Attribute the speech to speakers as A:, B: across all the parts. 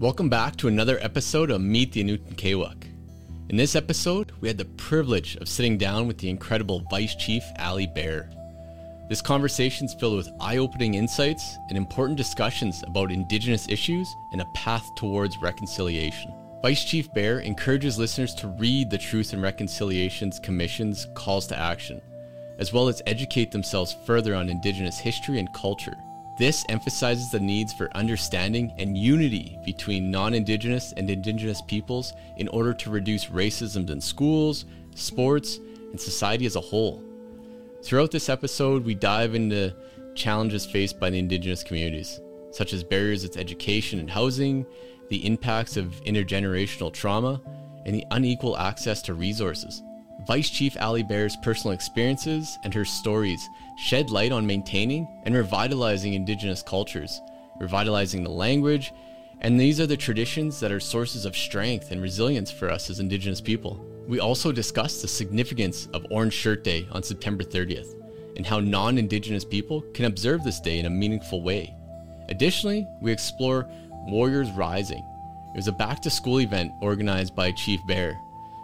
A: Welcome back to another episode of Meet the Onôtinikêwak. In this episode, we had the privilege of sitting down with the incredible Vice Chief Aly Bear. This conversation is filled with eye opening insights and important discussions about Indigenous issues and a path towards reconciliation. Vice Chief Bear encourages listeners to read the Truth and Reconciliations Commission's calls to action, as well as educate themselves further on Indigenous history and culture. This emphasizes the needs for understanding and unity between non Indigenous and Indigenous peoples in order to reduce racism in schools, sports, and society as a whole. Throughout this episode, we dive into challenges faced by the Indigenous communities, such as barriers to education and housing, the impacts of intergenerational trauma, and the unequal access to resources. Vice Chief Aly Bear's personal experiences and her stories shed light on maintaining and revitalizing Indigenous cultures, revitalizing the language, and these are the traditions that are sources of strength and resilience for us as Indigenous people. We also discuss the significance of Orange Shirt Day on September 30th and how non Indigenous people can observe this day in a meaningful way. Additionally, we explore Warriors Rising. It was a back to school event organized by Chief Bear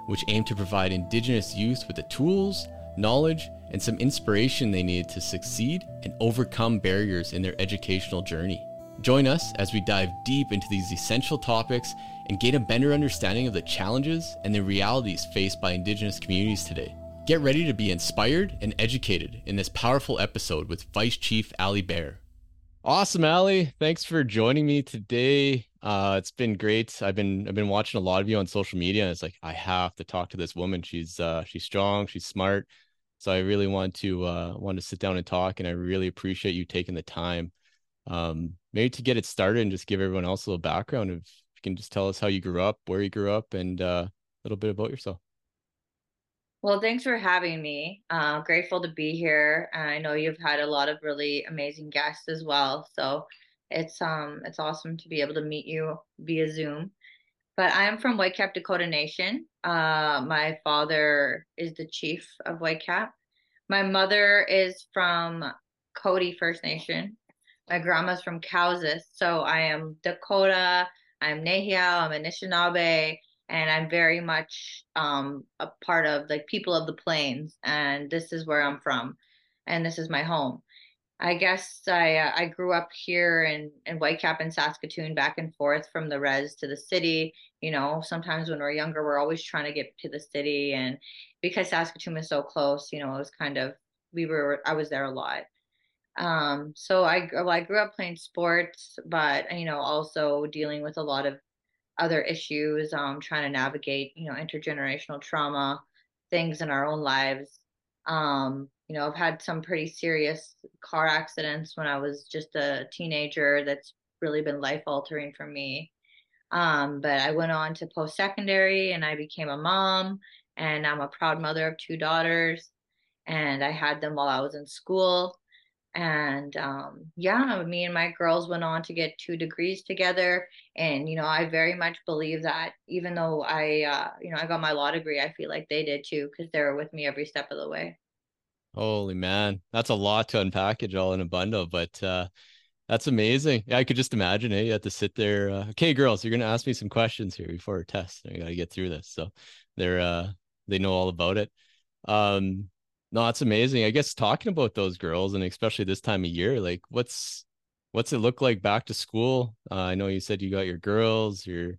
A: which aimed to provide Indigenous youth with the tools, knowledge, and some inspiration they needed to succeed and overcome barriers in their educational journey. Join us as we dive deep into these essential topics and gain a better understanding of the challenges and the realities faced by Indigenous communities today. Get ready to be inspired and educated in this powerful episode with Vice Chief Aly Bear. Awesome, Aly. Thanks for joining me today. Uh, it's been great. I've been I've been watching a lot of you on social media, and it's like I have to talk to this woman. She's uh, she's strong, she's smart. So I really want to uh, want to sit down and talk, and I really appreciate you taking the time. Um, maybe to get it started and just give everyone else a little background. If you can just tell us how you grew up, where you grew up, and uh, a little bit about yourself.
B: Well, thanks for having me. Uh, grateful to be here. And I know you've had a lot of really amazing guests as well. So it's um it's awesome to be able to meet you via Zoom. But I am from Whitecap Dakota Nation. Uh, my father is the chief of Whitecap. My mother is from Cote First Nation. My grandma's from Cowessess. So I am Dakota, I'm Nehiyaw, I'm Anishinaabe, and I'm very much um, a part of like people of the plains. And this is where I'm from, and this is my home. I guess I uh, I grew up here in in Whitecap and Saskatoon, back and forth from the res to the city. You know, sometimes when we're younger, we're always trying to get to the city, and because Saskatoon is so close, you know, it was kind of we were I was there a lot. Um, so I well, I grew up playing sports, but you know, also dealing with a lot of other issues, um, trying to navigate you know intergenerational trauma, things in our own lives. Um, you know, I've had some pretty serious car accidents when I was just a teenager that's really been life altering for me. Um, but I went on to post secondary and I became a mom and I'm a proud mother of two daughters and I had them while I was in school. And um, yeah, me and my girls went on to get two degrees together. And, you know, I very much believe that even though I, uh, you know, I got my law degree, I feel like they did too, because they were with me every step of the way.
A: Holy man, that's a lot to unpackage all in a bundle, but uh, that's amazing. Yeah, I could just imagine it. Eh? You have to sit there. Uh, okay, girls, you're gonna ask me some questions here before a test. I gotta get through this. So they're uh, they know all about it. Um, no, that's amazing. I guess talking about those girls and especially this time of year, like what's what's it look like back to school? Uh, I know you said you got your girls, your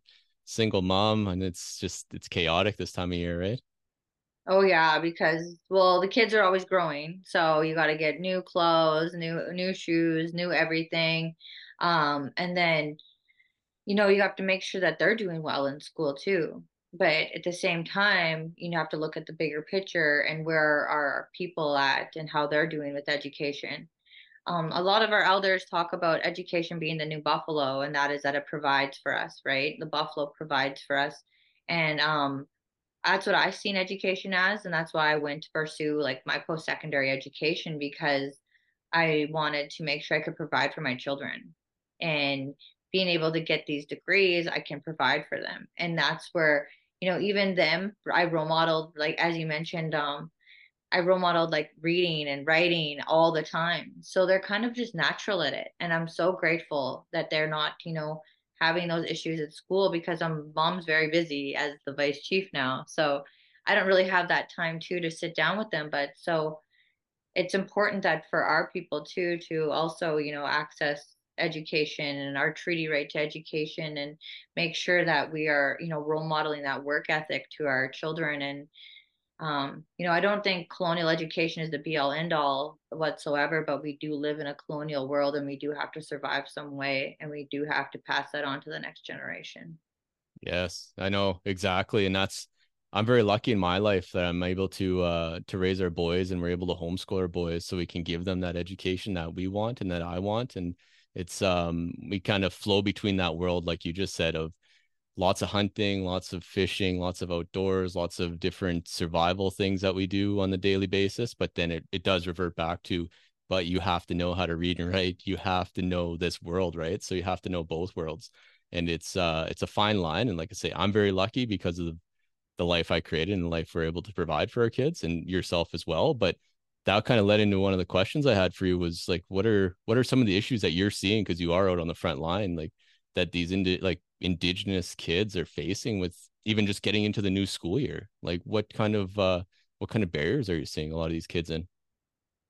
A: single mom, and it's just it's chaotic this time of year, right?
B: Oh yeah, because well, the kids are always growing, so you got to get new clothes, new new shoes, new everything, um, and then you know you have to make sure that they're doing well in school too. But at the same time, you have to look at the bigger picture and where are people at and how they're doing with education. Um, a lot of our elders talk about education being the new buffalo, and that is that it provides for us, right? The buffalo provides for us, and um, that's what I've seen education as. And that's why I went to pursue like my post secondary education because I wanted to make sure I could provide for my children. And being able to get these degrees, I can provide for them. And that's where, you know, even them, I role modeled, like as you mentioned, um, I role modeled like reading and writing all the time. So they're kind of just natural at it. And I'm so grateful that they're not, you know, having those issues at school because I'm mom's very busy as the vice chief now. So I don't really have that time too to sit down with them. But so it's important that for our people too to also, you know, access education and our treaty right to education and make sure that we are, you know, role modeling that work ethic to our children and um, you know, I don't think colonial education is the be all end all whatsoever, but we do live in a colonial world and we do have to survive some way and we do have to pass that on to the next generation.
A: Yes, I know exactly. And that's, I'm very lucky in my life that I'm able to uh to raise our boys and we're able to homeschool our boys so we can give them that education that we want and that I want. And it's um we kind of flow between that world, like you just said, of lots of hunting, lots of fishing, lots of outdoors, lots of different survival things that we do on the daily basis. But then it, it does revert back to, but you have to know how to read and write. You have to know this world, right? So you have to know both worlds. And it's uh it's a fine line. And like I say, I'm very lucky because of the, the life I created and the life we're able to provide for our kids and yourself as well. But that kind of led into one of the questions I had for you was like, what are what are some of the issues that you're seeing because you are out on the front line? Like that these indi- like indigenous kids are facing with even just getting into the new school year? Like what kind of uh what kind of barriers are you seeing a lot of these kids in?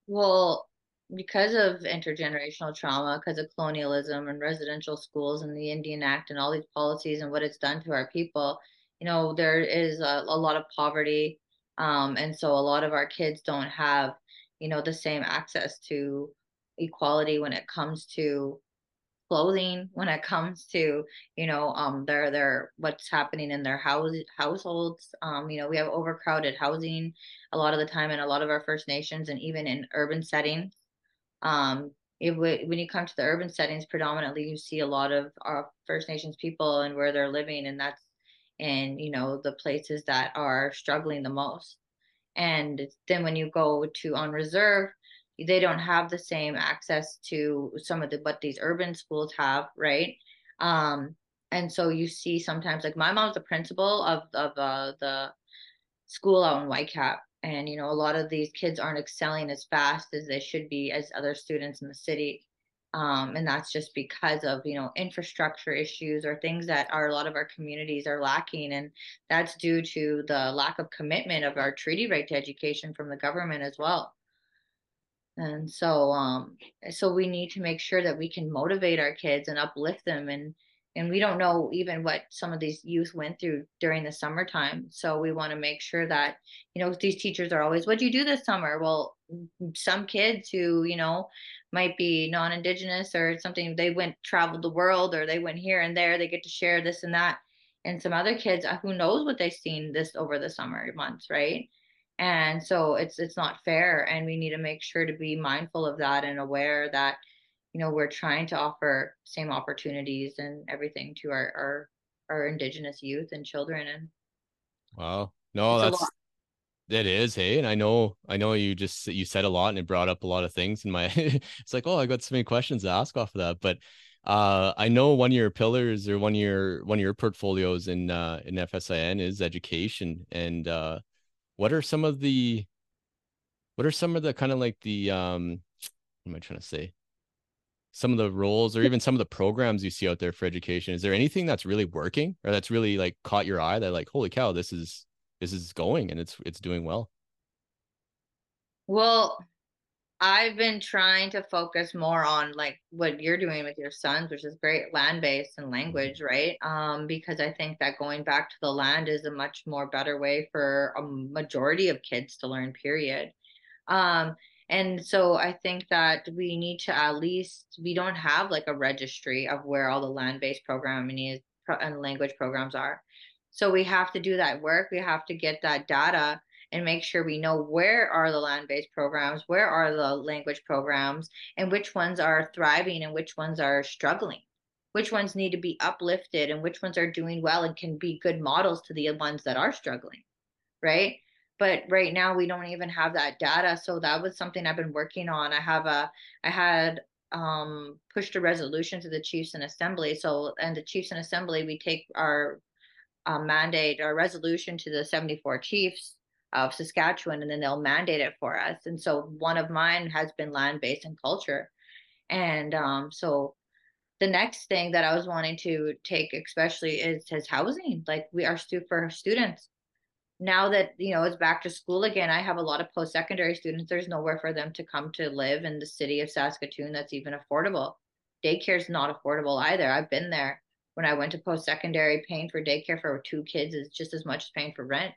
B: Well because of intergenerational trauma because of colonialism and residential schools and the indian act and all these policies and what it's done to our people you know there is a, a lot of poverty um, and so a lot of our kids don't have you know the same access to equality when it comes to clothing when it comes to you know um their their what's happening in their house households. Um you know we have overcrowded housing a lot of the time in a lot of our first nations and even in urban settings um if we, when you come to the urban settings predominantly you see a lot of our first nations people and where they're living and that's in you know the places that are struggling the most. And then when you go to on reserve they don't have the same access to some of the what these urban schools have right? Um and so you see sometimes like my mom's the principal of of uh, the school out in whitecap and you know a lot of these kids aren't excelling as fast as they should be as other students in the city. Um, and that's just because of you know infrastructure issues or things that are a lot of our communities are lacking and that's due to the lack of commitment of our treaty right to education from the government as well and so um so we need to make sure that we can motivate our kids and uplift them and and we don't know even what some of these youth went through during the summertime. So we want to make sure that you know these teachers are always what do you do this summer? Well some kids who you know might be non-indigenous or something they went traveled the world or they went here and there they get to share this and that. And some other kids uh, who knows what they've seen this over the summer months right and so it's it's not fair and we need to make sure to be mindful of that and aware that you know we're trying to offer same opportunities and everything to our our, our indigenous youth and children and
A: wow no that's that is hey and i know i know you just you said a lot and it brought up a lot of things in my it's like oh i got so many questions to ask off of that but uh i know one of your pillars or one of your one of your portfolios in uh in fsin is education and uh what are some of the what are some of the kind of like the um what am I trying to say? Some of the roles or even some of the programs you see out there for education. Is there anything that's really working or that's really like caught your eye that like, holy cow, this is this is going and it's it's doing well?
B: Well, I've been trying to focus more on like what you're doing with your sons, which is great land based and language, right? Um, because I think that going back to the land is a much more better way for a majority of kids to learn, period. Um, and so I think that we need to at least, we don't have like a registry of where all the land based programming is and language programs are. So we have to do that work. We have to get that data and make sure we know where are the land-based programs, where are the language programs, and which ones are thriving and which ones are struggling. Which ones need to be uplifted and which ones are doing well and can be good models to the ones that are struggling, right? But right now we don't even have that data. So that was something I've been working on. I have a, I had um, pushed a resolution to the chiefs and assembly. So, and the chiefs and assembly, we take our uh, mandate, our resolution to the 74 chiefs of Saskatchewan and then they'll mandate it for us. And so one of mine has been land based and culture. And um, so the next thing that I was wanting to take, especially, is his housing. Like we are stu- for students. Now that you know it's back to school again, I have a lot of post-secondary students. There's nowhere for them to come to live in the city of Saskatoon that's even affordable. Daycare is not affordable either. I've been there when I went to post-secondary. Paying for daycare for two kids is just as much as paying for rent.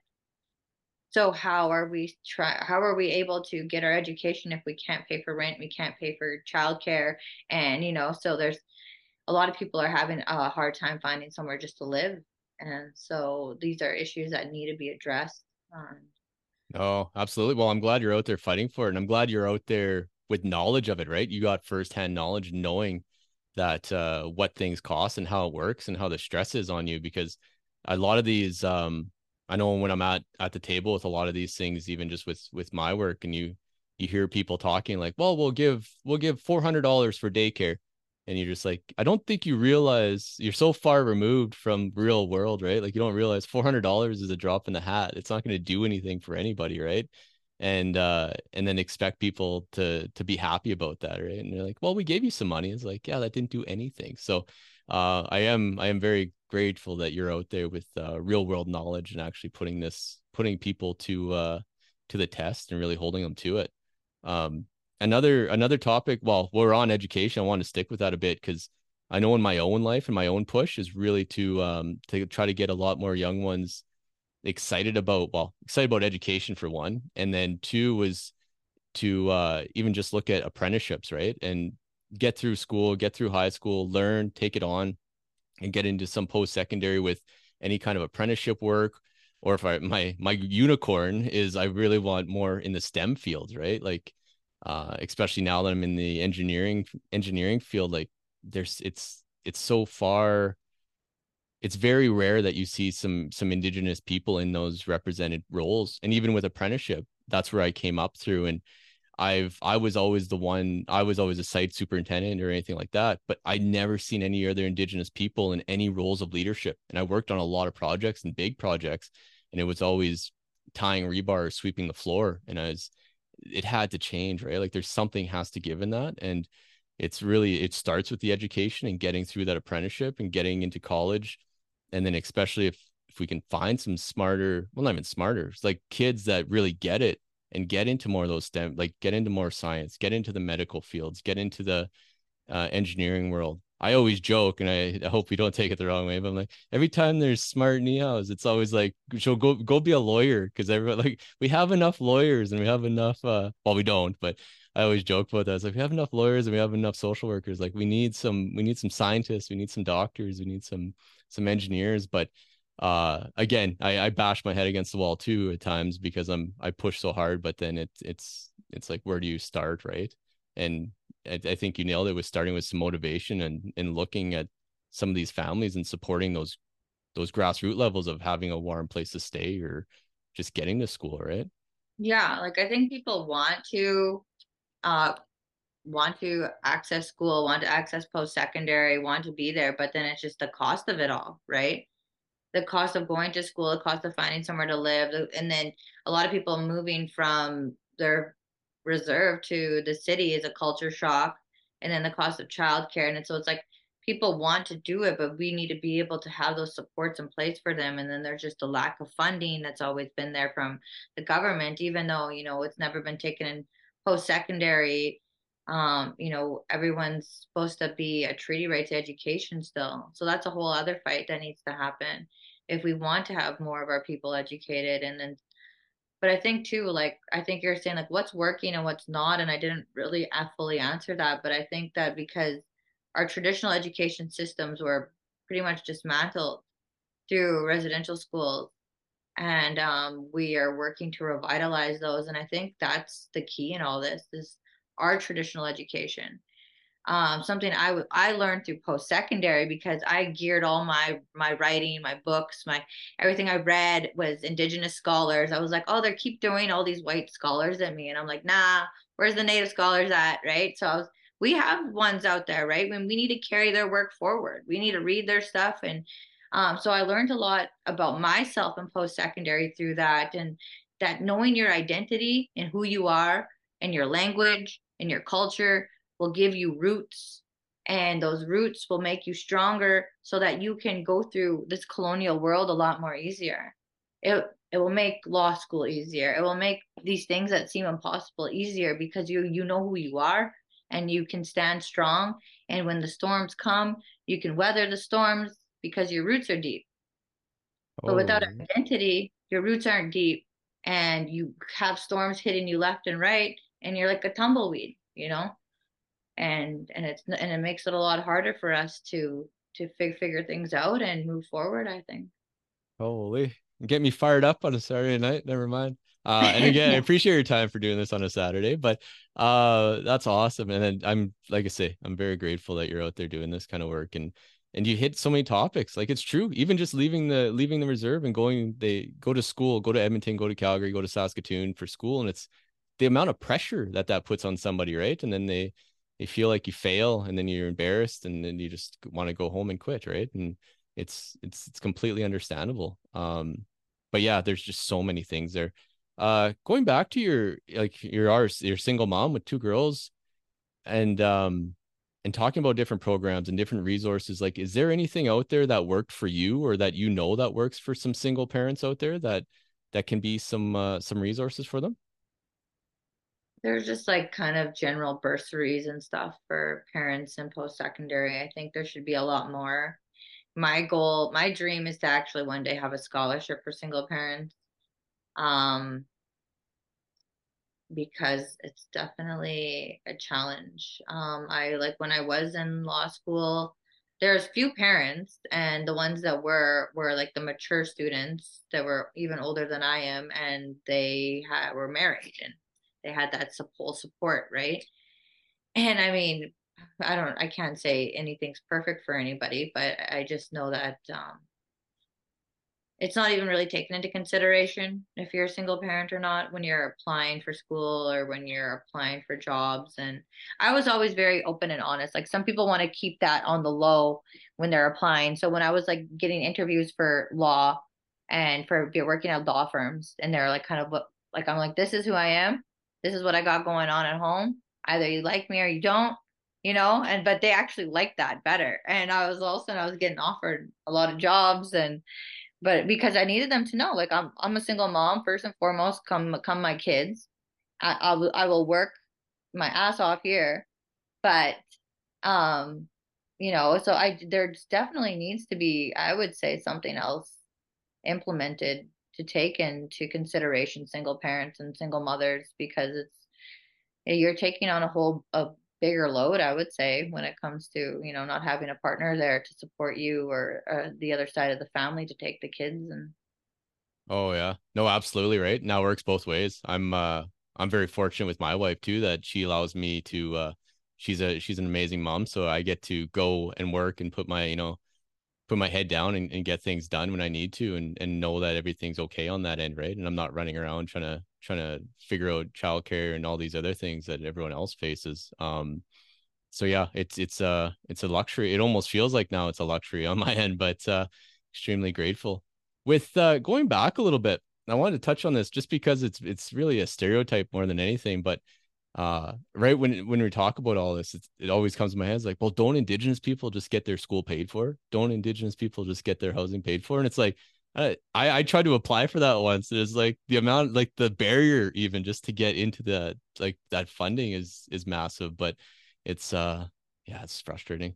B: So how are we try? How are we able to get our education if we can't pay for rent? We can't pay for childcare, and you know, so there's a lot of people are having a hard time finding somewhere just to live. And so these are issues that need to be addressed. Um,
A: oh, absolutely. Well, I'm glad you're out there fighting for it. And I'm glad you're out there with knowledge of it, right? You got firsthand knowledge knowing that uh, what things cost and how it works and how the stress is on you because a lot of these um, I know when I'm at at the table with a lot of these things, even just with with my work, and you you hear people talking like, "Well, we'll give we'll give four hundred dollars for daycare," and you're just like i don't think you realize you're so far removed from real world right? Like you don't realize $400 is a drop in the hat. It's not going to do anything for anybody right? And uh and then expect people to to be happy about that right? And they're like well we gave you some money. It's like yeah that didn't do anything. So uh i am i am very grateful that you're out there with uh, real world knowledge and actually putting this putting people to uh to the test and really holding them to it. Um another another topic well we're on education. I want to stick with that a bit because i know in my own life and my own push is really to um to try to get a lot more young ones excited about well excited about education for one and then two was to uh even just look at apprenticeships right? And get through school get through high school learn take it on and get into some post secondary with any kind of apprenticeship work or if I my my unicorn is I really want more in the STEM fields, right? Like uh, especially now that I'm in the engineering engineering field, like there's it's it's so far it's very rare that you see some some indigenous people in those represented roles and even with apprenticeship that's where i came up through and i've i was always the one i was always a site superintendent or anything like that but I'd never seen any other indigenous people in any roles of leadership and i worked on a lot of projects and big projects and it was always tying rebar or sweeping the floor and i was it had to change, right? Like there's something has to give in that. And it's really, it starts with the education and getting through that apprenticeship and getting into college. And then especially if, if we can find some smarter, well, not even smarter, it's like kids that really get it and get into more of those STEM, like get into more science, get into the medical fields, get into the uh, engineering world. I always joke, and I, I, hope we don't take it the wrong way, but I'm like, every time there's smart neos, it's always like, she'll go go be a lawyer because everyone like we have enough lawyers and we have enough. Uh, well, we don't, but I always joke about that. It's like we have enough lawyers and we have enough social workers. Like we need some, we need some scientists, we need some doctors, we need some some engineers. But uh, again, I, I bash my head against the wall too at times because I'm I push so hard, but then it's it's it's like where do you start, right? And I, I think you nailed it with starting with some motivation and and looking at some of these families and supporting those those grassroots levels of having a warm place to stay or just getting to school, right?
B: Yeah, like I think people want to uh want to access school, want to access post secondary, want to be there, but then it's just the cost of it all, right? The cost of going to school, the cost of finding somewhere to live, and then a lot of people moving from their reserve to the city is a culture shock and then the cost of childcare. And so it's like people want to do it but we need to be able to have those supports in place for them. And then there's just a lack of funding that's always been there from the government even though you know it's never been taken in post secondary um you know everyone's supposed to be a treaty right to education still. So that's a whole other fight that needs to happen if we want to have more of our people educated and then but I think too, like I think you're saying like what's working and what's not, and I didn't really fully answer that, but I think that because our traditional education systems were pretty much dismantled through residential schools, and um, we are working to revitalize those, and I think that's the key in all this is our traditional education um, something I I learned through post secondary because I geared all my my writing, my books, my everything I read was indigenous scholars. I was like, oh, they keep doing all these white scholars at me, and I'm like, nah, where's the native scholars at, right? So I was, we have ones out there, right? When we need to carry their work forward, we need to read their stuff, and um, so I learned a lot about myself in post secondary through that, and that knowing your identity and who you are and your language and your culture will give you roots and those roots will make you stronger so that you can go through this colonial world a lot more easier. It it will make law school easier. It will make these things that seem impossible easier because you you know who you are and you can stand strong. And when the storms come you can weather the storms because your roots are deep. But oh, without
A: Oh,
B: identity your roots aren't deep and you have storms hitting you left and right and you're like a tumbleweed you know and and it's and it makes it a lot harder for us to to fig- figure things out and move forward i think
A: holy. Get me fired up on a Saturday night. Never mind. Uh, and again, I appreciate your time for doing this on a Saturday, but uh, that's awesome. And then I'm like I say, I'm very grateful that you're out there doing this kind of work and and you hit so many topics. Like it's true. Even just leaving the leaving the reserve and going, they go to school, go to Edmonton, go to Calgary, go to Saskatoon for school, and it's the amount of pressure that that puts on somebody, right? And then they they feel like you fail, and then you're embarrassed, and then you just want to go home and quit, right? And it's it's it's completely understandable. Um, but yeah, there's just so many things there. Uh, going back to your like your ours, your single mom with two girls, and um, and talking about different programs and different resources. Like, is there anything out there that worked for you, or that you know that works for some single parents out there that that can be some uh, some resources for them?
B: There's just like kind of general bursaries and stuff for parents in post-secondary i think there should be a lot more my goal my dream is to actually one day have a scholarship for single parents um because it's definitely a challenge. Um, I like when I was in law school, there's few parents, and the ones that were were like the mature students that were even older than I am, and they had were married and they had that whole support, right? And I mean, I don't, I can't say anything's perfect for anybody, but I just know that um, it's not even really taken into consideration if you're a single parent or not when you're applying for school or when you're applying for jobs. And i was always very open and honest. Like some people want to keep that on the low when they're applying. So when i was like getting interviews for law and for working at law firms and they're like kind of like i'm like this is who i am this is what i got going on at home either you like me or you don't you know and but they actually like that better and i was also and i was getting offered a lot of jobs and but because I needed them to know, like I'm I'm a single mom first and foremost. Come come my kids, I I will I will work my ass off here, but um, you know, so I there definitely needs to be I would say something else implemented to take into consideration single parents and single mothers because it's you're taking on a whole a bigger load i would say when it comes to you know not having a partner there to support you or uh, the other side of the family to take the kids and
A: Oh yeah. No, absolutely right. Now works both ways. I'm uh I'm very fortunate with my wife too that she allows me to uh she's a she's an amazing mom so I get to go and work and put my you know put my head down and, and get things done when I need to and and know that everything's okay on that end, right? And I'm not running around trying to trying to figure out childcare and all these other things that everyone else faces. Um so yeah, it's it's uh it's a luxury. It almost feels like now it's a luxury on my end, but uh extremely grateful. With uh going back a little bit, I wanted to touch on this just because it's it's really a stereotype more than anything, but uh right when when we talk about all this it always comes to my head like well don't indigenous people just get their school paid for? Don't indigenous people just get their housing paid for? And it's like I I tried to apply for that once it's like the amount like the barrier even just to get into the like that funding is is massive but it's uh yeah it's frustrating.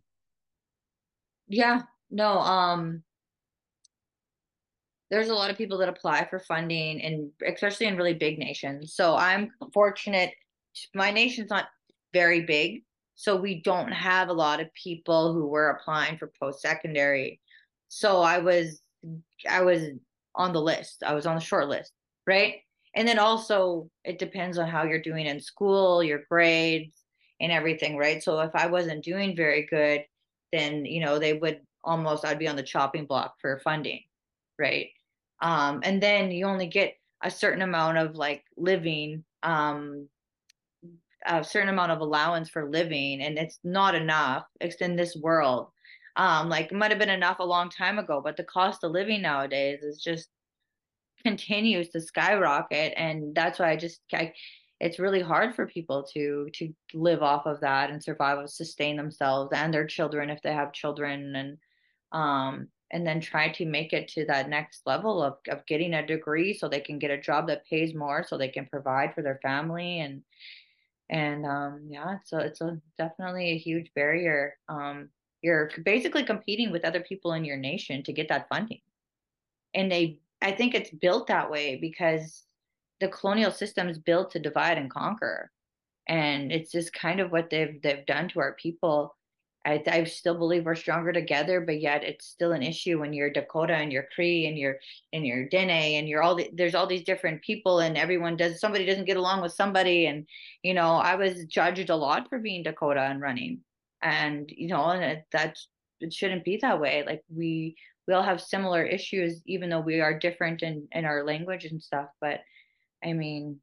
B: Yeah no um there's a lot of people that apply for funding and especially in really big nations. So i'm fortunate my nation's not very big, so we don't have a lot of people who were applying for post secondary. So I was I was on the list. I was on the short list, right? And then also it depends on how you're doing in school, your grades and everything, right? So if I wasn't doing very good, then you know they would almost I'd be on the chopping block for funding, right? Um, and then you only get a certain amount of like living um, a certain amount of allowance for living and it's not enough it's in this world. Um like it might have been enough a long time ago but the cost of living nowadays is just continues to skyrocket and that's why i just I, it's really hard for people to to live off of that and survive and sustain themselves and their children if they have children and um and then try to make it to that next level of, of getting a degree so they can get a job that pays more so they can provide for their family and and um yeah so it's a definitely a huge barrier um you're basically competing with other people in your nation to get that funding. And they i think it's built that way because the colonial system is built to divide and conquer. And it's just kind of what they've they've done to our people I, I still believe we're stronger together, but yet it's still an issue when you're Dakota and you're Cree and you're and you're Dene and you're all the, there's all these different people and everyone does somebody doesn't get along with somebody. And you know I was judged a lot for being Dakota and running. And you know and that it shouldn't be that way. Like we we all have similar issues even though we are different in in our language and stuff. But I mean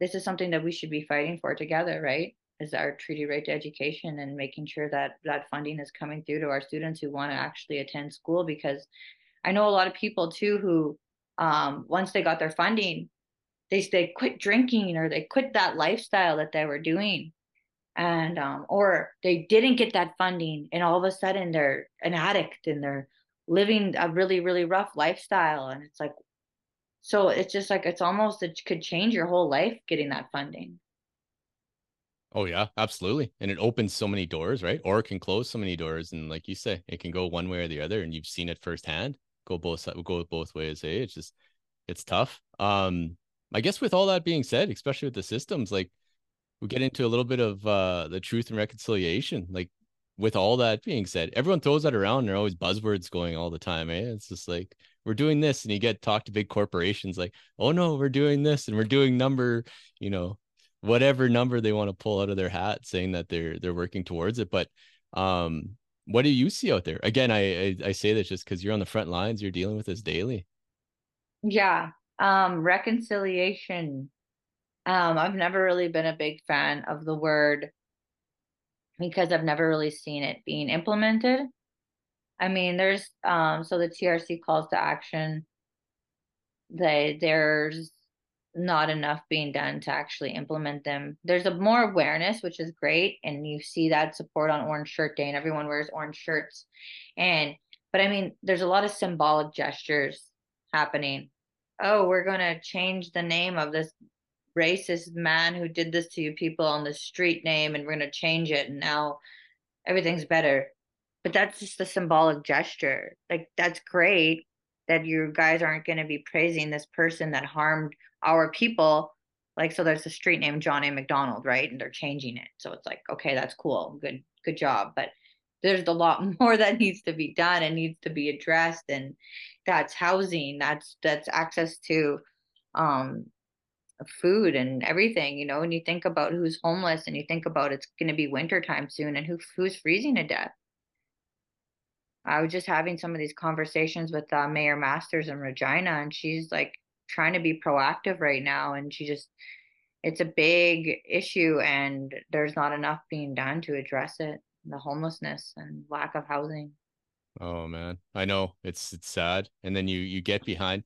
B: this is something that we should be fighting for together right is our treaty right to education and making sure that that funding is coming through to our students who want to actually attend school because i know a lot of people too who um, once they got their funding they they quit drinking or they quit that lifestyle that they were doing. And um, or they didn't get that funding and all of a sudden they're an addict and they're living a really really rough lifestyle. And it's like so it's just like it's almost it could change your whole life getting that funding
A: Oh yeah, absolutely. And it opens so many doors, right? Or it can close so many doors. And like you say, it can go one way or the other. And you've seen it firsthand. Go both go both ways. Hey, it's just it's tough. Um, I guess with all that being said, especially with the systems, like we get into a little bit of uh the truth and reconciliation. Like with all that being said, everyone throws that around. There are always buzzwords going all the time. Eh? It's just like we're doing this, and you get talked to big corporations like, oh no, we're doing this, and we're doing number, you know, whatever number they want to pull out of their hat saying that they're they're working towards it but um what do you see out there? Again i i, I say this just because you're on the front lines you're dealing with this daily.
B: Yeah um reconciliation. Um i've never really been a big fan of the word because i've never really seen it being implemented. I mean there's um so the trc calls to action. They there's not enough being done to actually implement them. There's a more awareness, which is great, and you see that support on Orange Shirt Day, and everyone wears orange shirts. And but I mean, there's a lot of symbolic gestures happening. Oh, we're gonna change the name of this racist man who did this to you people on the street name, and we're gonna change it, and now everything's better. But that's just a symbolic gesture. Like that's great that you guys aren't to be praising this person that harmed our people like so there's a street named john a. Macdonald right? And they're changing it. So it's like okay that's cool. Good good job. But there's a lot more that needs to be done and needs to be addressed. And that's housing. That's that's access to um food and everything you know and you think about who's homeless and you think about it's going to be winter time soon and who who's freezing to death. I was just having some of these conversations with uh, mayor masters in regina and she's like trying to be proactive right now and she just it's a big issue and there's not enough being done to address it the homelessness and lack of housing.
A: Oh man. I know. It's it's sad. And then you you get behind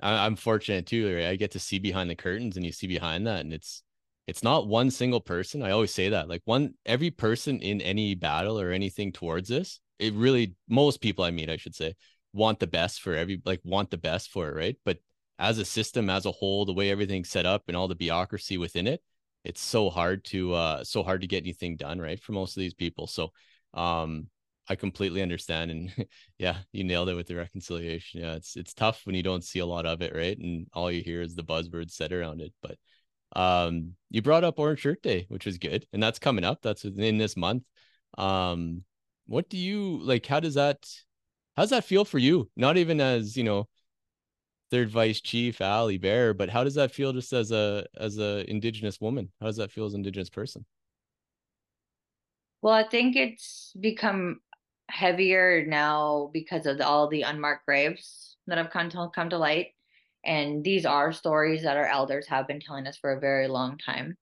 A: I, am fortunate too right? i get to see behind the curtains and you see behind that and it's it's not one single person. I always say that like one every person in any battle or anything towards this it really most people i meet i should say want the best for every like want the best for it right? But as a system as a whole the way everything's set up and all the bureaucracy within it it's so hard to uh so hard to get anything done right for most of these people. So um i completely understand and yeah you nailed it with the reconciliation. Yeah it's it's tough when you don't see a lot of it right and all you hear is the buzzwords set around it but um you brought up orange shirt day which is good and that's coming up that's in this month. Um what do you like how does that how does that feel for you? Not even as you know third vice chief Aly Bear, but how does that feel just as a as a indigenous woman? How does that feel as an indigenous person?
B: Well, I think it's become heavier now because of the, all the unmarked graves that have come to come to light, and these are stories that our elders have been telling us for a very long time.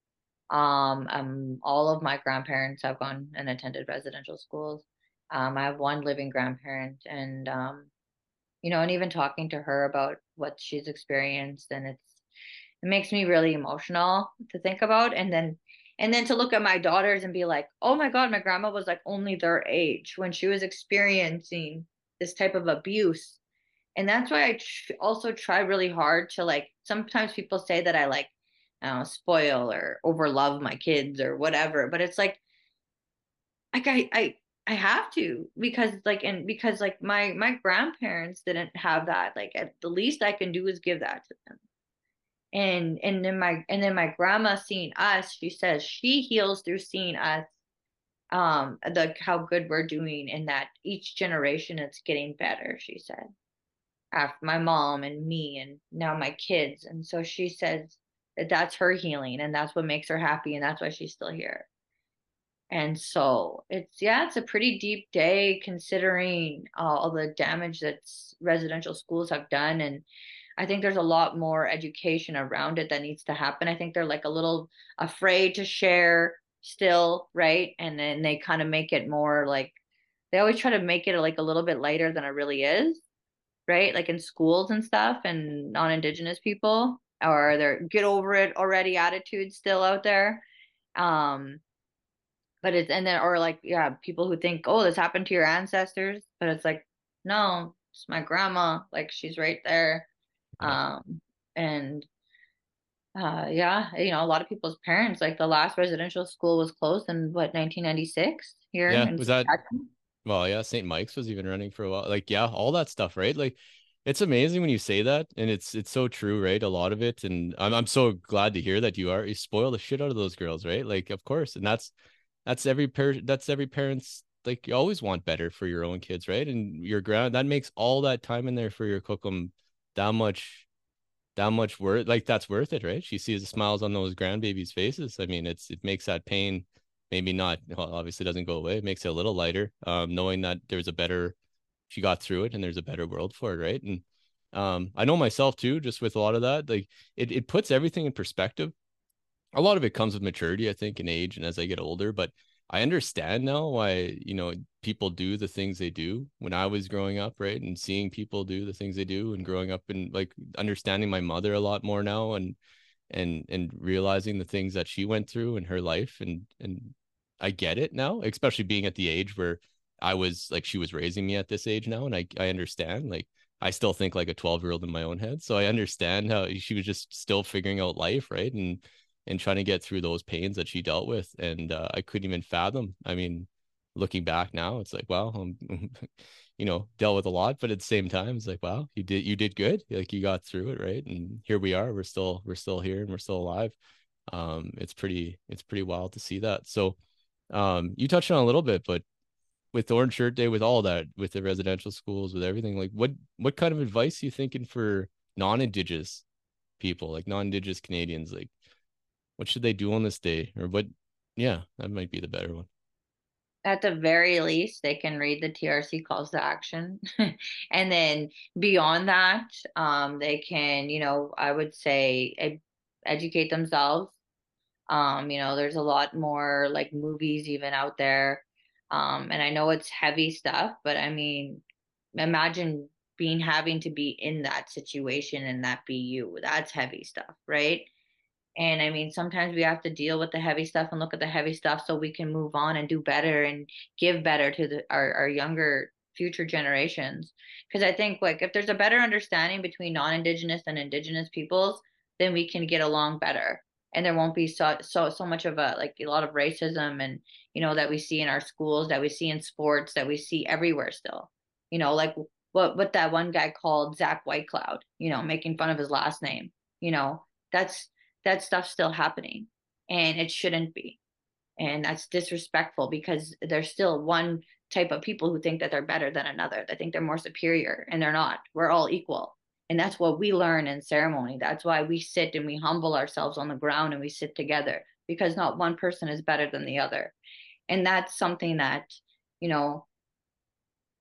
B: Um, um, all of my grandparents have gone and attended residential schools. Um, I have one living grandparent, and um, you know, and even talking to her about what she's experienced and it's it makes me really emotional to think about. And then and then to look at my daughters and be like oh my god my grandma was like only their age when she was experiencing this type of abuse. And that's why i tr- also try really hard to like sometimes people say that i like uh, spoil or overlove my kids or whatever but it's like like i i I have to because like and because like my my grandparents didn't have that like at the least I can do is give that to them. And and then my and then my grandma seeing us she says she heals through seeing us um the how good we're doing and that each generation it's getting better she said. After my mom and me and now my kids. And so she says that that's her healing and that's what makes her happy and that's why she's still here and so it's yeah, it's a pretty deep day considering uh, all the damage that residential schools have done and I think there's a lot more education around it that needs to happen. I think they're like a little afraid to share still, right? And then they kind of make it more like they always try to make it like a little bit lighter than it really is, right? Like in schools and stuff and non-indigenous people or their get over it already attitude still out there. Um but it's and then or like yeah people who think oh this happened to your ancestors but it's like no it's my grandma like she's right there um and uh yeah you know a lot of people's parents like the last residential school was closed in what 1996 here
A: yeah was that well yeah st mike's was even running for a while like yeah all that stuff right? Like it's amazing when you say that and it's it's so true right? A lot of it and i'm, I'm so glad to hear that you are you spoil the shit out of those girls right? Like of course and that's that's every parent that's every parent's like you always want better for your own kids right? And your ground that makes all that time in there for your cookum that much that much worth like that's worth it right? She sees the smiles on those grandbabies faces. I mean it's it makes that pain maybe not well, obviously doesn't go away. It makes it a little lighter um knowing that there's a better she got through it and there's a better world for it right? And um i know myself too just with a lot of that like it, it puts everything in perspective a lot of it comes with maturity, I think, and age, and as I get older. But I understand now why you know people do the things they do. When I was growing up, right, and seeing people do the things they do, and growing up and like understanding my mother a lot more now, and and and realizing the things that she went through in her life, and and I get it now, especially being at the age where I was like she was raising me at this age now, and I I understand like. I still think like a 12 year old in my own head. So I understand how she was just still figuring out life, right? And and trying to get through those pains that she dealt with. And uh, I couldn't even fathom. I mean, looking back now, it's like, wow, I'm, you know, dealt with a lot, but at the same time, it's like, wow, you did, you did good. Like you got through it. Right. And here we are, we're still, we're still here and we're still alive. Um, it's pretty, it's pretty wild to see that. So, um, you touched on a little bit, but with Orange Shirt Day, with all that, with the residential schools, with everything, like what, what kind of advice are you thinking for non-indigenous people, like non-indigenous Canadians, like what should they do on this day? Or what yeah that might be the better one.
B: At the very least they can read the trc calls to action. And then beyond that um, they can you know i would say ed- educate themselves. Um, you know there's a lot more like movies even out there. Um, and i know it's heavy stuff but i mean imagine being having to be in that situation and that be you. That's heavy stuff right and I mean, sometimes we have to deal with the heavy stuff and look at the heavy stuff so we can move on and do better and give better to the, our, our younger future generations. Because I think like if there's a better understanding between non-indigenous and indigenous peoples, then we can get along better. And there won't be so so so much of a like a lot of racism and you know that we see in our schools, that we see in sports, that we see everywhere still. You know, like what what that one guy called Zach Whitecloud, you know, making fun of his last name. You know, that's that stuff's still happening and it shouldn't be. And that's disrespectful because there's still one type of people who think that they're better than another. They think they're more superior and they're not. We're all equal. And that's what we learn in ceremony. That's why we sit and we humble ourselves on the ground and we sit together because not one person is better than the other. And that's something that you know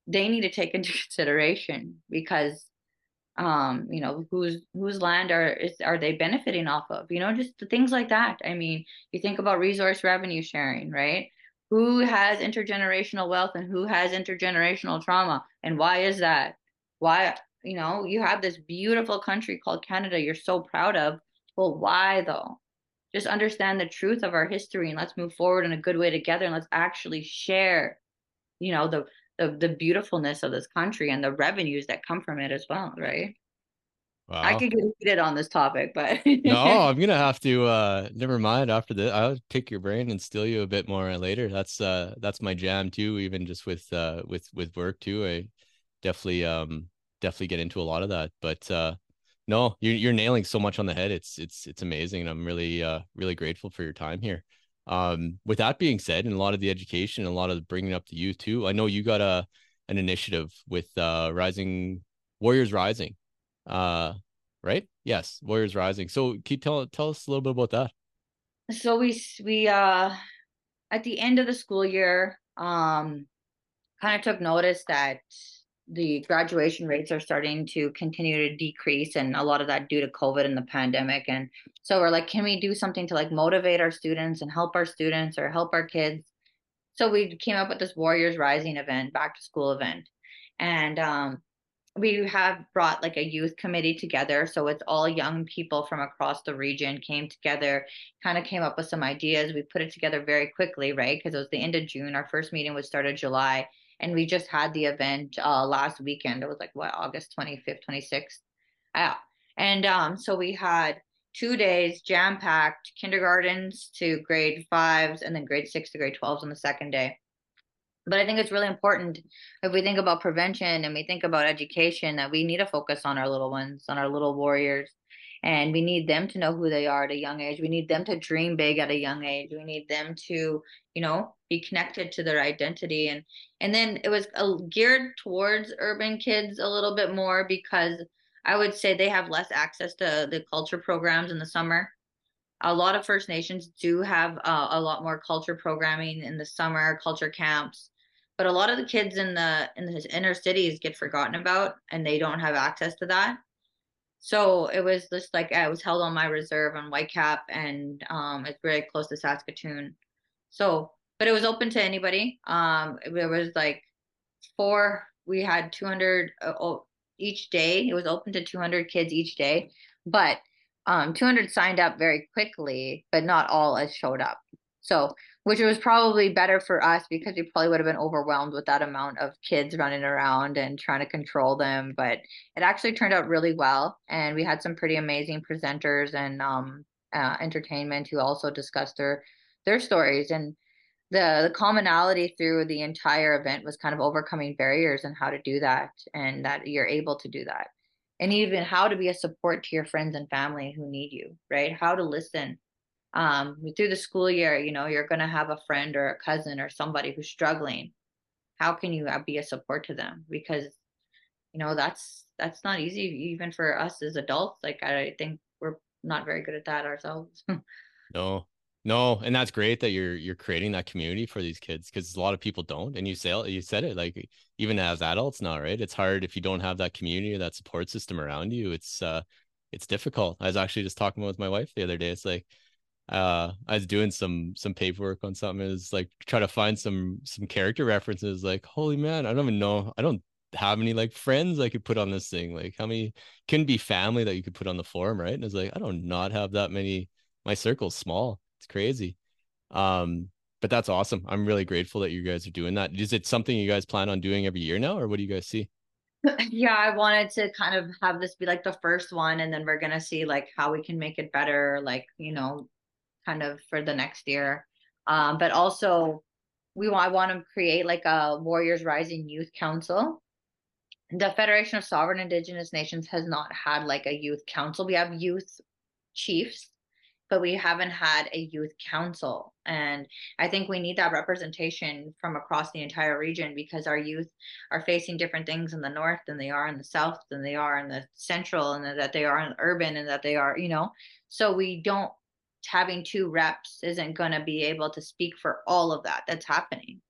B: they need to take into consideration because um you know whose whose land are is are they benefiting off of you know just things like that. I mean you think about resource revenue sharing right? Who has intergenerational wealth and who has intergenerational trauma and why is that? Why you know you have this beautiful country called canada you're so proud of well, why though? Just understand the truth of our history and let's move forward in a good way together and let's actually share, you know, the the, the beautifulness of this country and the revenues that come from it as well, right? Wow. I could get heated on this topic, but
A: no, I'm gonna have to. uh Never mind. After this, I'll pick your brain and steal you a bit more later. That's uh that's my jam too. Even just with uh with with work too. I definitely um definitely get into a lot of that. But uh no, you're you're nailing so much on the head. It's it's it's amazing, and I'm really uh really grateful for your time here. Um, with that being said, and a lot of the education, and a lot of bringing up the youth too. I know you got a an initiative with uh Rising Warriors Rising uh right yes warriors rising so keep tell tell us a little bit about that
B: so we we uh at the end of the school year um kind of took notice that the graduation rates are starting to continue to decrease and a lot of that due to covid and the pandemic. And so we're like can we do something to like motivate our students and help our students or help our kids? So we came up with this warriors rising event back to school event. And um we have brought like a youth committee together. So it's all young people from across the region came together kind of came up with some ideas. We put it together very quickly right? Because it was the end of june. Our first meeting was started july and we just had the event uh, last weekend. It was like what august 25th 26th yeah. And um so we had two days jam packed kindergartens to grade fives and then grade six to grade 12s on the second day. But i think it's really important if we think about prevention and we think about education that we need to focus on our little ones on our little warriors and we need them to know who they are at a young age. We need them to dream big at a young age. We need them to you know be connected to their identity. And and then it was uh, geared towards urban kids a little bit more because i would say they have less access to the culture programs in the summer. A lot of first nations do have uh, a lot more culture programming in the summer culture camps. But a lot of the kids in the in the inner cities get forgotten about and they don't have access to that so it was just like i was held on my reserve on whitecap and um it's very close to saskatoon. So but it was open to anybody. Um it was like four we had 200 uh, each day. It was open to 200 kids each day but um 200 signed up very quickly but not all as showed up. So which was probably better for us because we probably would have been overwhelmed with that amount of kids running around and trying to control them. But it actually turned out really well, and we had some pretty amazing presenters and um, uh, entertainment who also discussed their their stories. And the the commonality through the entire event was kind of overcoming barriers and how to do that and that you're able to do that. And even how to be a support to your friends and family who need you right? How to listen um, through the school year, you know, you're going to have a friend or a cousin or somebody who's struggling. How can you uh, be a support to them? Because, you know, that's that's not easy even for us as adults. Like I think we're not very good at that ourselves.
A: no, no, and that's great that you're you're creating that community for these kids because a lot of people don't. And you say you said it like even as adults now, right? It's hard if you don't have that community or that support system around you. It's uh, it's difficult. I was actually just talking with my wife the other day. It's like uh i was doing some some paperwork on something is like try to find some some character references like holy man i don't even know i don't have any like friends i could put on this thing like how many can be family that you could put on the forum right? And it's like i don't not have that many my circle's small it's crazy. Um but that's awesome i'm really grateful that you guys are doing that is it something you guys plan on doing every year now or what do you guys see?
B: Yeah i wanted to kind of have this be like the first one and then we're gonna see like how we can make it better like you know kind of for the next year. Um, but also, we want I want to create like a Warriors Rising Youth Council. The Federation of Sovereign Indigenous Nations has not had like a youth council. We have youth chiefs, but we haven't had a youth council. And I think we need that representation from across the entire region because our youth are facing different things in the north than they are in the south, than they are in the central, and that they are in urban, and that they are, you know. So we don't having two reps isn't going to be able to speak for all of that that's happening.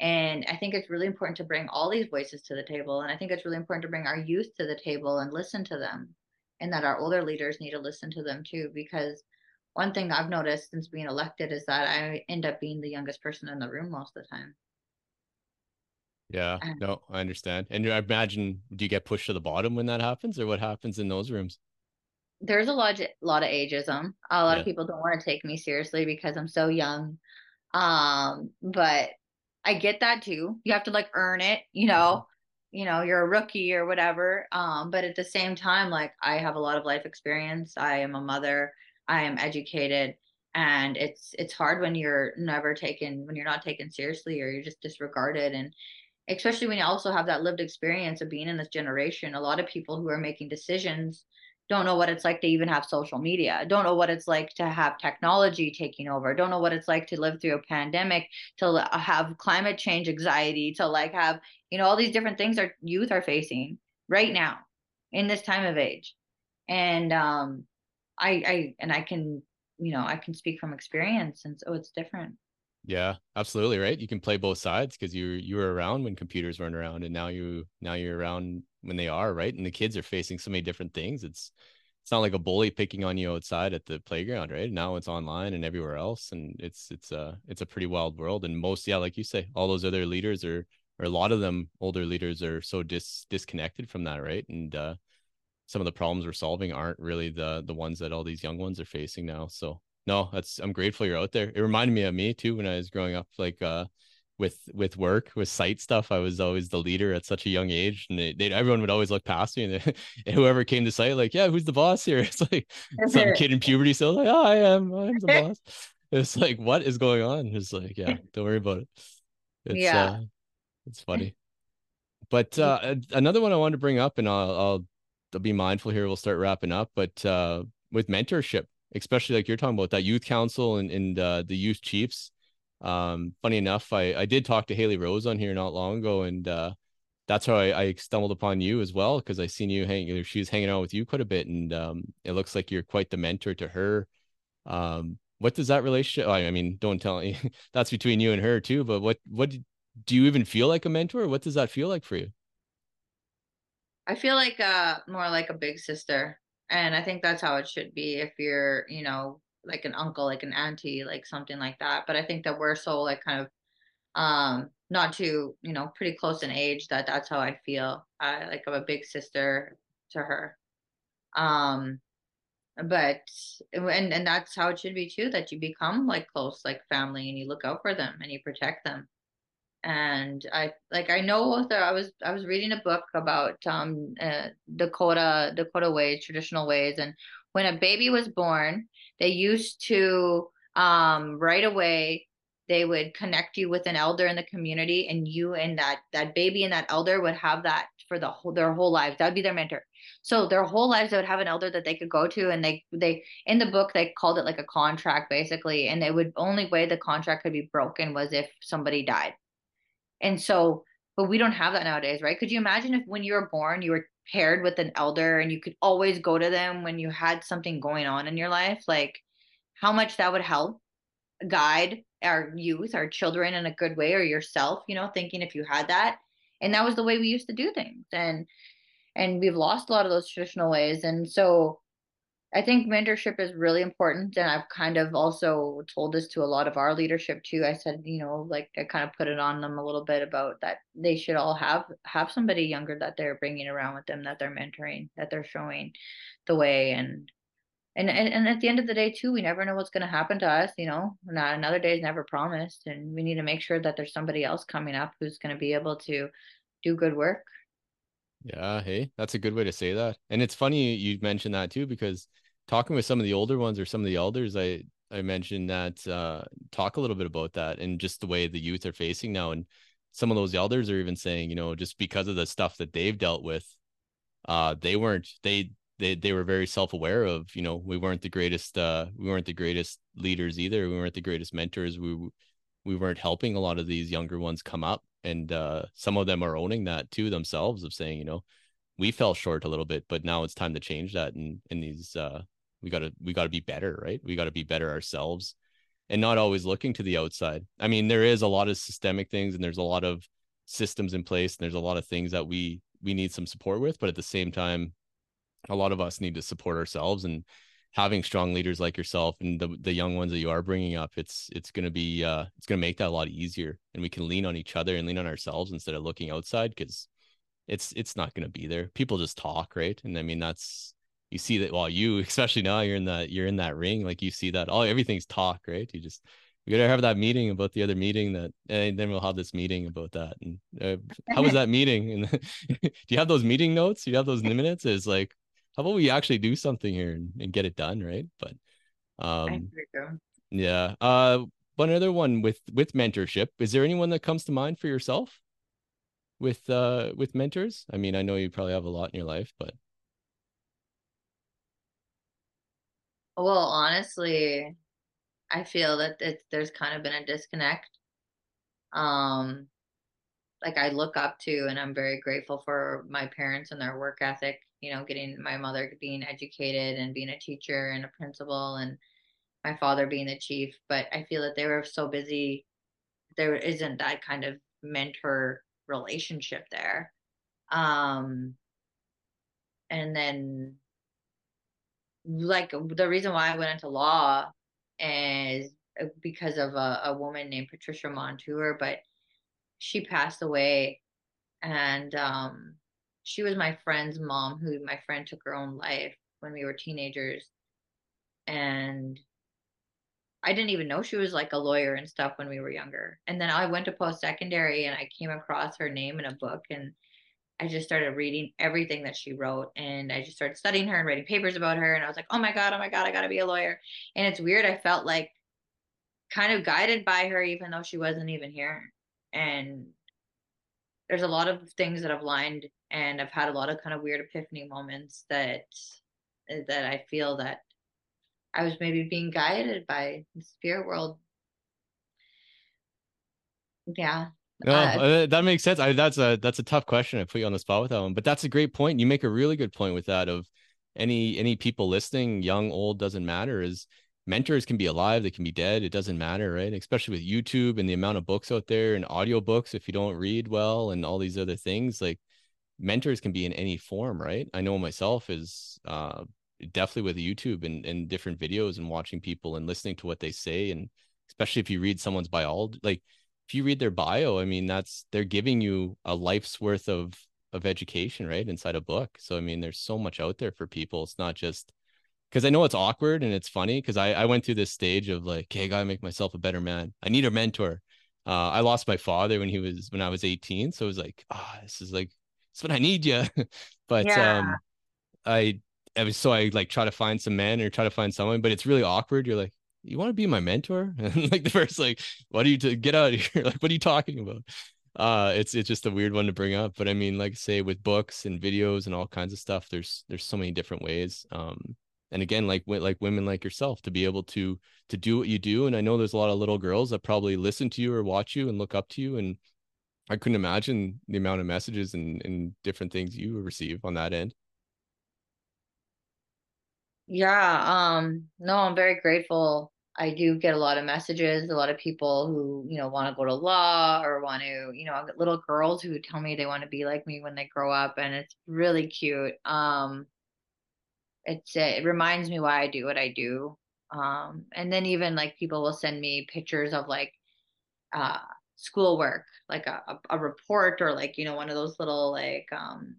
B: And I think it's really important to bring all these voices to the table. And I think it's really important to bring our youth to the table and listen to them. And that our older leaders need to listen to them too. Because one thing I've noticed since being elected is that I end up being the youngest person in the room most of the time.
A: Yeah, um, no, I understand. And I imagine, do you get pushed to the bottom when that happens, or what happens in those rooms?
B: There's a lot, a lot of ageism. A lot yeah. of people don't want to take me seriously because I'm so young. Um, but I get that too. You have to like earn it, you know. You know, you're a rookie or whatever. Um, but at the same time, like I have a lot of life experience. I am a mother. I am educated, and it's it's hard when you're never taken when you're not taken seriously or you're just disregarded and especially when you also have that lived experience of being in this generation a lot of people who are making decisions don't know what it's like to even have social media don't know what it's like to have technology taking over don't know what it's like to live through a pandemic to have climate change anxiety to like have you know all these different things our youth are facing right now in this time of age and um i i and i can you know i can speak from experience and so it's different
A: yeah, absolutely right. You can play both sides because you you were around when computers weren't around, and now you now you're around when they are, right? And the kids are facing so many different things. It's it's not like a bully picking on you outside at the playground, right? Now it's online and everywhere else, and it's it's a it's a pretty wild world. And most, yeah, like you say, all those other leaders are or a lot of them older leaders are so dis disconnected from that, right? And uh, some of the problems we're solving aren't really the the ones that all these young ones are facing now. So no, that's I'm grateful you're out there. It reminded me of me too when I was growing up, like uh with with work with site stuff. I was always the leader at such a young age, and they, they everyone would always look past me, and, they, and, whoever came to site, like, yeah, who's the boss here? It's like some kid in puberty still like, oh, I am, I'm the boss. It's like, what is going on? It's like, yeah, don't worry about it. It's yeah, uh, it's funny. But uh, another one I wanted to bring up, and I'll, I'll I'll be mindful here. We'll start wrapping up, but uh, with mentorship, especially like you're talking about that youth council and, and uh, the youth chiefs. Um, funny enough, I, I did talk to Haley Rose on here not long ago, and uh, that's how I, I stumbled upon you as well because I seen you hanging. She was hanging out with you quite a bit, and um, it looks like you're quite the mentor to her. Um, what does that relationship? I mean, don't tell me that's between you and her too. But what what do you even feel like a mentor? What does that feel like for you?
B: I feel like uh more like a big sister and i think that's how it should be if you're you know like an uncle like an auntie like something like that but i think that we're so like kind of um not too you know pretty close in age that that's how i feel. I like i'm a big sister to her. Um but and and that's how it should be too that you become like close like family and you look out for them and you protect them. And I like I know that I was I was reading a book about um uh, Dakota Dakota ways traditional ways and when a baby was born they used to um right away they would connect you with an elder in the community and you and that that baby and that elder would have that for the whole their whole lives. That would be their mentor. So their whole lives they would have an elder that they could go to and they they in the book they called it like a contract basically and it would only way the contract could be broken was if somebody died. And so, but we don't have that nowadays, right? Could you imagine if when you were born, you were paired with an elder and you could always go to them when you had something going on in your life? Like how much that would help guide our youth, our children in a good way, or yourself, you know, thinking if you had that. And that was the way we used to do things. And and we've lost a lot of those traditional ways. And so I think mentorship is really important. And I've kind of also told this to a lot of our leadership too. I said, you know, like I kind of put it on them a little bit about that they should all have have somebody younger that they're bringing around with them, that they're mentoring, that they're showing the way. And and and, and at the end of the day too, we never know what's going to happen to us. You know, not another day is never promised, and we need to make sure that there's somebody else coming up who's going to be able to do good work.
A: Yeah, hey, that's a good way to say that. And it's funny you mentioned that too, because talking with some of the older ones or some of the elders, I I mentioned that uh talk a little bit about that and just the way the youth are facing now. And some of those elders are even saying, you know, just because of the stuff that they've dealt with, uh, they weren't they they they were very self-aware of, you know, we weren't the greatest uh we weren't the greatest leaders either. We weren't the greatest mentors. We we weren't helping a lot of these younger ones come up and uh, some of them are owning that too themselves of saying you know we fell short a little bit but now it's time to change that and in these uh, we got to we got to be better right? We got to be better ourselves and not always looking to the outside. I mean there is a lot of systemic things and there's a lot of systems in place and there's a lot of things that we we need some support with but at the same time a lot of us need to support ourselves and having strong leaders like yourself and the, the young ones that you are bringing up it's it's going to be uh it's going to make that a lot easier and we can lean on each other and lean on ourselves instead of looking outside because it's it's not going to be there. People just talk right? And i mean that's you see that well you especially now you're in that you're in that ring like you see that all everything's talk right? You just we gotta have that meeting about the other meeting that and then we'll have this meeting about that and uh, how was that meeting? And do you have those meeting notes? Do you have those minutes? Is like how about we actually do something here and, and get it done right? But um yeah uh one other one with with mentorship. Is there anyone that comes to mind for yourself? With uh with mentors? I mean i know you probably have a lot in your life but.
B: Well honestly i feel that it's there's kind of been a disconnect. Um like i look up to and i'm very grateful for my parents and their work ethic you know getting my mother being educated and being a teacher and a principal and my father being the chief but i feel that they were so busy there isn't that kind of mentor relationship there. Um, and then, like, the reason why I went into law is uh, because of a, a woman named Patricia Monture, but she passed away. And um, she was my friend's mom, who my friend took her own life when we were teenagers. And I didn't even know she was like a lawyer and stuff when we were younger. And then I went to post secondary and I came across her name in a book and I just started reading everything that she wrote and I just started studying her and writing papers about her and I was like, "Oh my god, oh my god, I got to be a lawyer." And it's weird I felt like kind of guided by her even though she wasn't even here. And there's a lot of things that have lined and I've had a lot of kind of weird epiphany moments that that I feel that I was maybe being guided by the spirit world. Yeah.
A: No, uh, uh, that makes sense. I, that's a that's a tough question. I put you on the spot with that one, but that's a great point. You make a really good point with that. Of any any people listening, young, old, doesn't matter. Is mentors can be alive, they can be dead. It doesn't matter, right? Especially with YouTube and the amount of books out there and audiobooks. If you don't read well and all these other things, like mentors can be in any form, right? I know myself is uh, definitely with YouTube and, and different videos and watching people and listening to what they say. And especially if you read someone's biology, like if you read their bio, I mean, that's, they're giving you a life's worth of, of education, right? Inside a book. So, I mean, there's so much out there for people. It's not just, because I know it's awkward and it's funny because I, I went through this stage of like, hey, I gotta make myself a better man. I need a mentor. Uh, I lost my father when he was when I was 18. So it was like, ah, oh, this is like, it's what I need you. but yeah. um I I was so I like try to find some men or try to find someone, but it's really awkward. You're like, you want to be my mentor? And like the first, like, what are you to get out of here? like, what are you talking about? Uh, it's it's just a weird one to bring up. But I mean, like say with books and videos and all kinds of stuff, there's there's so many different ways. Um, and again, like like women like yourself to be able to to do what you do. And I know there's a lot of little girls that probably listen to you or watch you and look up to you. And I couldn't imagine the amount of messages and, and different things you receive on that end.
B: Yeah, um, no, I'm very grateful. I do get a lot of messages, a lot of people who, you know, want to go to law or want to, you know, little girls who tell me they want to be like me when they grow up and it's really cute. Um it's it reminds me why I do what I do. Um and then even like people will send me pictures of like uh schoolwork, like a, a, report or like, you know, one of those little like um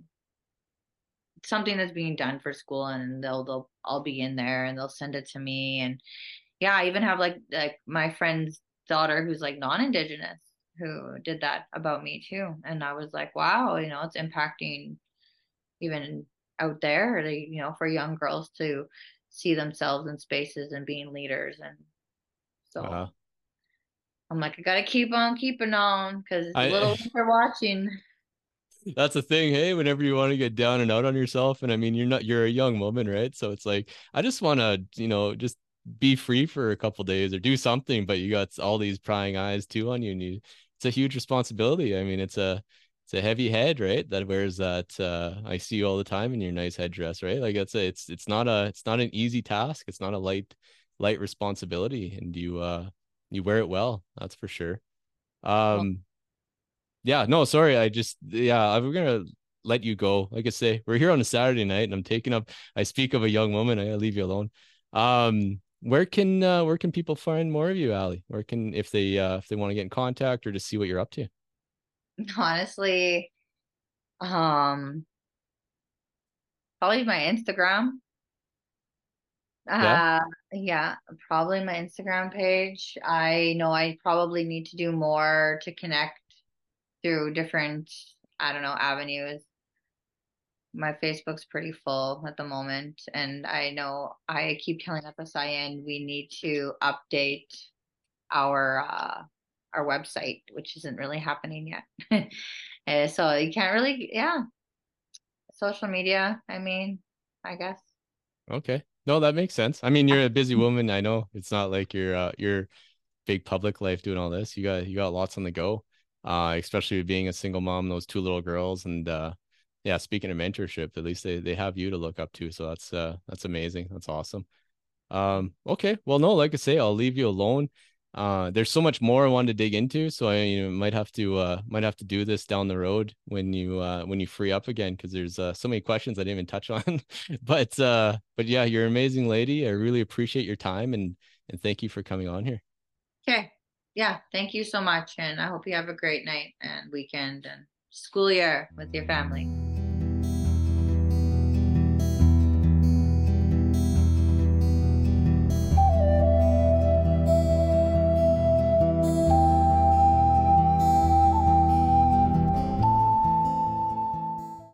B: something that's being done for school and they'll they'll I'll be in there and they'll send it to me. And yeah, I even have like like my friend's daughter who's like non-indigenous who did that about me too. And I was like wow, you know, it's impacting even out there, they, you know, for young girls to see themselves in spaces and being leaders. And so uh-huh. I'm like I got to keep on keeping on cuz little for watching.
A: That's the thing hey whenever you want to get down and out on yourself and i mean you're not you're a young woman right? So it's like i just want to you know just be free for a couple days or do something but you got all these prying eyes too on you and you it's a huge responsibility. I mean it's a it's a heavy head right that wears that uh i see you all the time in your nice headdress right? Like it's a, it's it's not a it's not an easy task. It's not a light light responsibility and you uh you wear it well that's for sure um yeah, no, sorry. I just yeah, I'm gonna let you go. Like I say, we're here on a Saturday night, and I'm taking up. I speak of a young woman. I leave you alone. Um, where can uh, where can people find more of you, Aly? Where can if they uh, if they want to get in contact or to see what you're up to?
B: Honestly, um, probably my Instagram. Yeah. Uh, yeah, probably my Instagram page. I know I probably need to do more to connect through different, I don't know, avenues. My Facebook's pretty full at the moment, and I know I keep telling FSIN we need to update our uh, our website, which isn't really happening yet. so you can't really, yeah, social media. I mean, I guess.
A: Okay. No, that makes sense. I mean, you're a busy woman. I know it's not like you're uh, you're big public life doing all this. You got you got lots on the go. Uh, especially being a single mom, those two little girls, and uh, yeah. Speaking of mentorship, at least they they have you to look up to. So that's uh that's amazing. That's awesome. Um. Okay. Well, no, like I say, I'll leave you alone uh there's so much more i wanted to dig into so i you know might have to uh might have to do this down the road when you uh when you free up again because there's uh, so many questions i didn't even touch on. But uh but yeah you're an amazing lady. I really appreciate your time and and thank you for coming on here.
B: Okay. Yeah thank you so much and i hope you have a great night and weekend and school year with your family